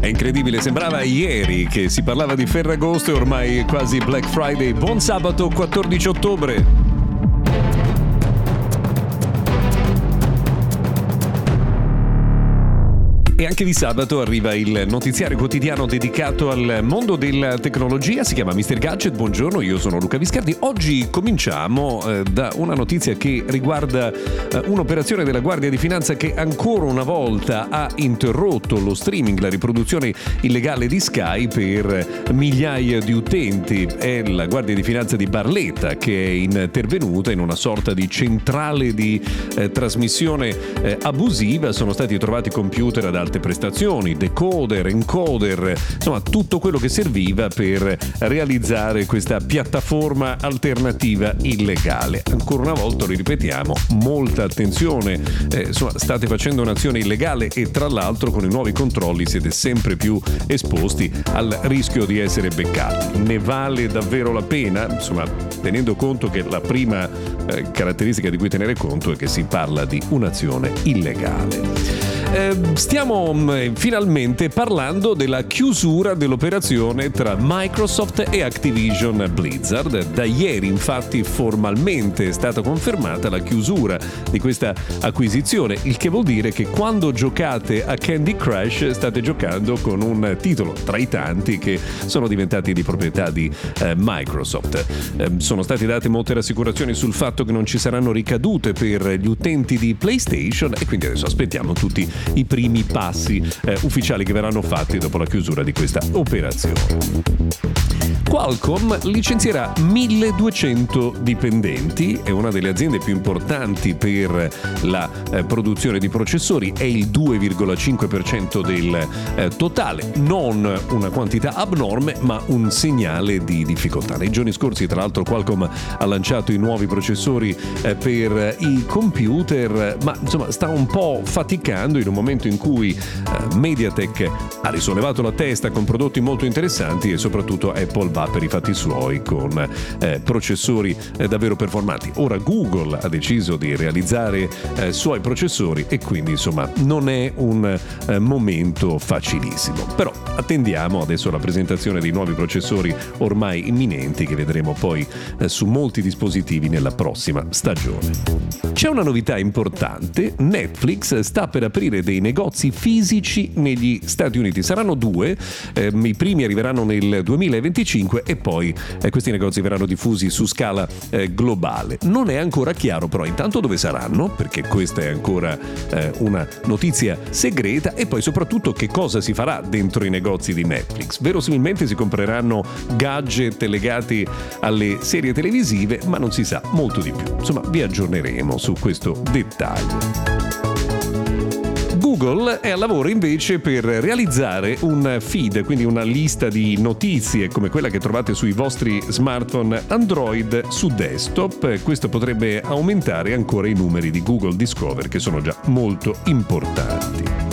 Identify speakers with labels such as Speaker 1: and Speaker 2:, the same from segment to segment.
Speaker 1: È incredibile, sembrava ieri che si parlava di Ferragosto e ormai quasi Black Friday. Buon sabato 14 ottobre. E anche di sabato arriva il notiziario quotidiano dedicato al mondo della tecnologia, si chiama Mr. Gadget, buongiorno, io sono Luca Viscardi. Oggi cominciamo eh, da una notizia che riguarda eh, un'operazione della Guardia di Finanza che ancora una volta ha interrotto lo streaming, la riproduzione illegale di Sky per migliaia di utenti. È la Guardia di Finanza di Barletta che è intervenuta in una sorta di centrale di eh, trasmissione eh, abusiva, sono stati trovati computer ad alta alte prestazioni, decoder, encoder, insomma tutto quello che serviva per realizzare questa piattaforma alternativa illegale. Ancora una volta lo ripetiamo, molta attenzione, eh, insomma state facendo un'azione illegale e tra l'altro con i nuovi controlli siete sempre più esposti al rischio di essere beccati. Ne vale davvero la pena? Insomma, tenendo conto che la prima eh, caratteristica di cui tenere conto è che si parla di un'azione illegale. Eh, stiamo mm, finalmente parlando della chiusura dell'operazione tra Microsoft e Activision Blizzard. Da ieri infatti formalmente è stata confermata la chiusura di questa acquisizione, il che vuol dire che quando giocate a Candy Crush state giocando con un titolo tra i tanti che sono diventati di proprietà di eh, Microsoft. Eh, sono state date molte rassicurazioni sul fatto che non ci saranno ricadute per gli utenti di PlayStation e quindi adesso aspettiamo tutti i primi passi eh, ufficiali che verranno fatti dopo la chiusura di questa operazione. Qualcomm licenzierà 1200 dipendenti, è una delle aziende più importanti per la eh, produzione di processori, è il 2,5% del eh, totale, non una quantità abnorme ma un segnale di difficoltà. Nei giorni scorsi tra l'altro Qualcomm ha lanciato i nuovi processori eh, per i computer, ma insomma sta un po' faticando in un momento in cui eh, Mediatek ha risollevato la testa con prodotti molto interessanti e soprattutto Apple va per i fatti suoi con eh, processori eh, davvero performanti. Ora Google ha deciso di realizzare eh, suoi processori e quindi insomma non è un eh, momento facilissimo. Però attendiamo adesso la presentazione dei nuovi processori ormai imminenti che vedremo poi eh, su molti dispositivi nella prossima stagione. C'è una novità importante, Netflix sta per aprire dei negozi fisici negli Stati Uniti, saranno due, ehm, i primi arriveranno nel 2025 2025 e poi eh, questi negozi verranno diffusi su scala eh, globale. Non è ancora chiaro però intanto dove saranno, perché questa è ancora eh, una notizia segreta e poi soprattutto che cosa si farà dentro i negozi di Netflix. Verosimilmente si compreranno gadget legati alle serie televisive, ma non si sa molto di più. Insomma, vi aggiorneremo su questo dettaglio. Google è al lavoro invece per realizzare un feed, quindi una lista di notizie come quella che trovate sui vostri smartphone Android su desktop. Questo potrebbe aumentare ancora i numeri di Google Discover che sono già molto importanti.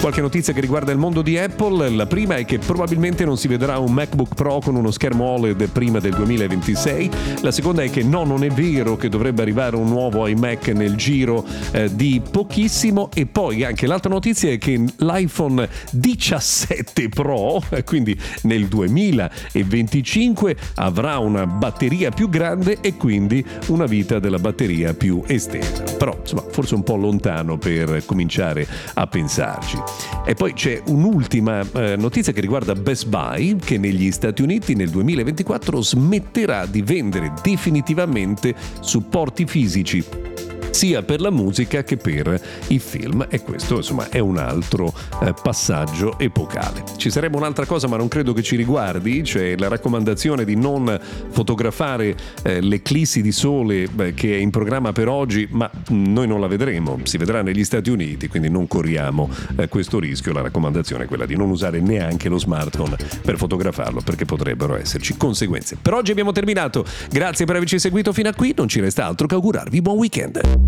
Speaker 1: Qualche notizia che riguarda il mondo di Apple. La prima è che probabilmente non si vedrà un MacBook Pro con uno schermo OLED prima del 2026. La seconda è che no, non è vero che dovrebbe arrivare un nuovo iMac nel giro eh, di pochissimo. E poi anche l'altra notizia è che l'iPhone 17 Pro, quindi nel 2025, avrà una batteria più grande e quindi una vita della batteria più estesa. Però insomma, forse un po' lontano per cominciare a pensarci. E poi c'è un'ultima eh, notizia che riguarda Best Buy, che negli Stati Uniti nel 2024 smetterà di vendere definitivamente supporti fisici sia per la musica che per i film e questo insomma è un altro eh, passaggio epocale. Ci sarebbe un'altra cosa ma non credo che ci riguardi, cioè la raccomandazione di non fotografare eh, l'eclissi di sole beh, che è in programma per oggi, ma noi non la vedremo, si vedrà negli Stati Uniti, quindi non corriamo eh, questo rischio. La raccomandazione è quella di non usare neanche lo smartphone per fotografarlo perché potrebbero esserci conseguenze. Per oggi abbiamo terminato, grazie per averci seguito fino a qui, non ci resta altro che augurarvi buon weekend.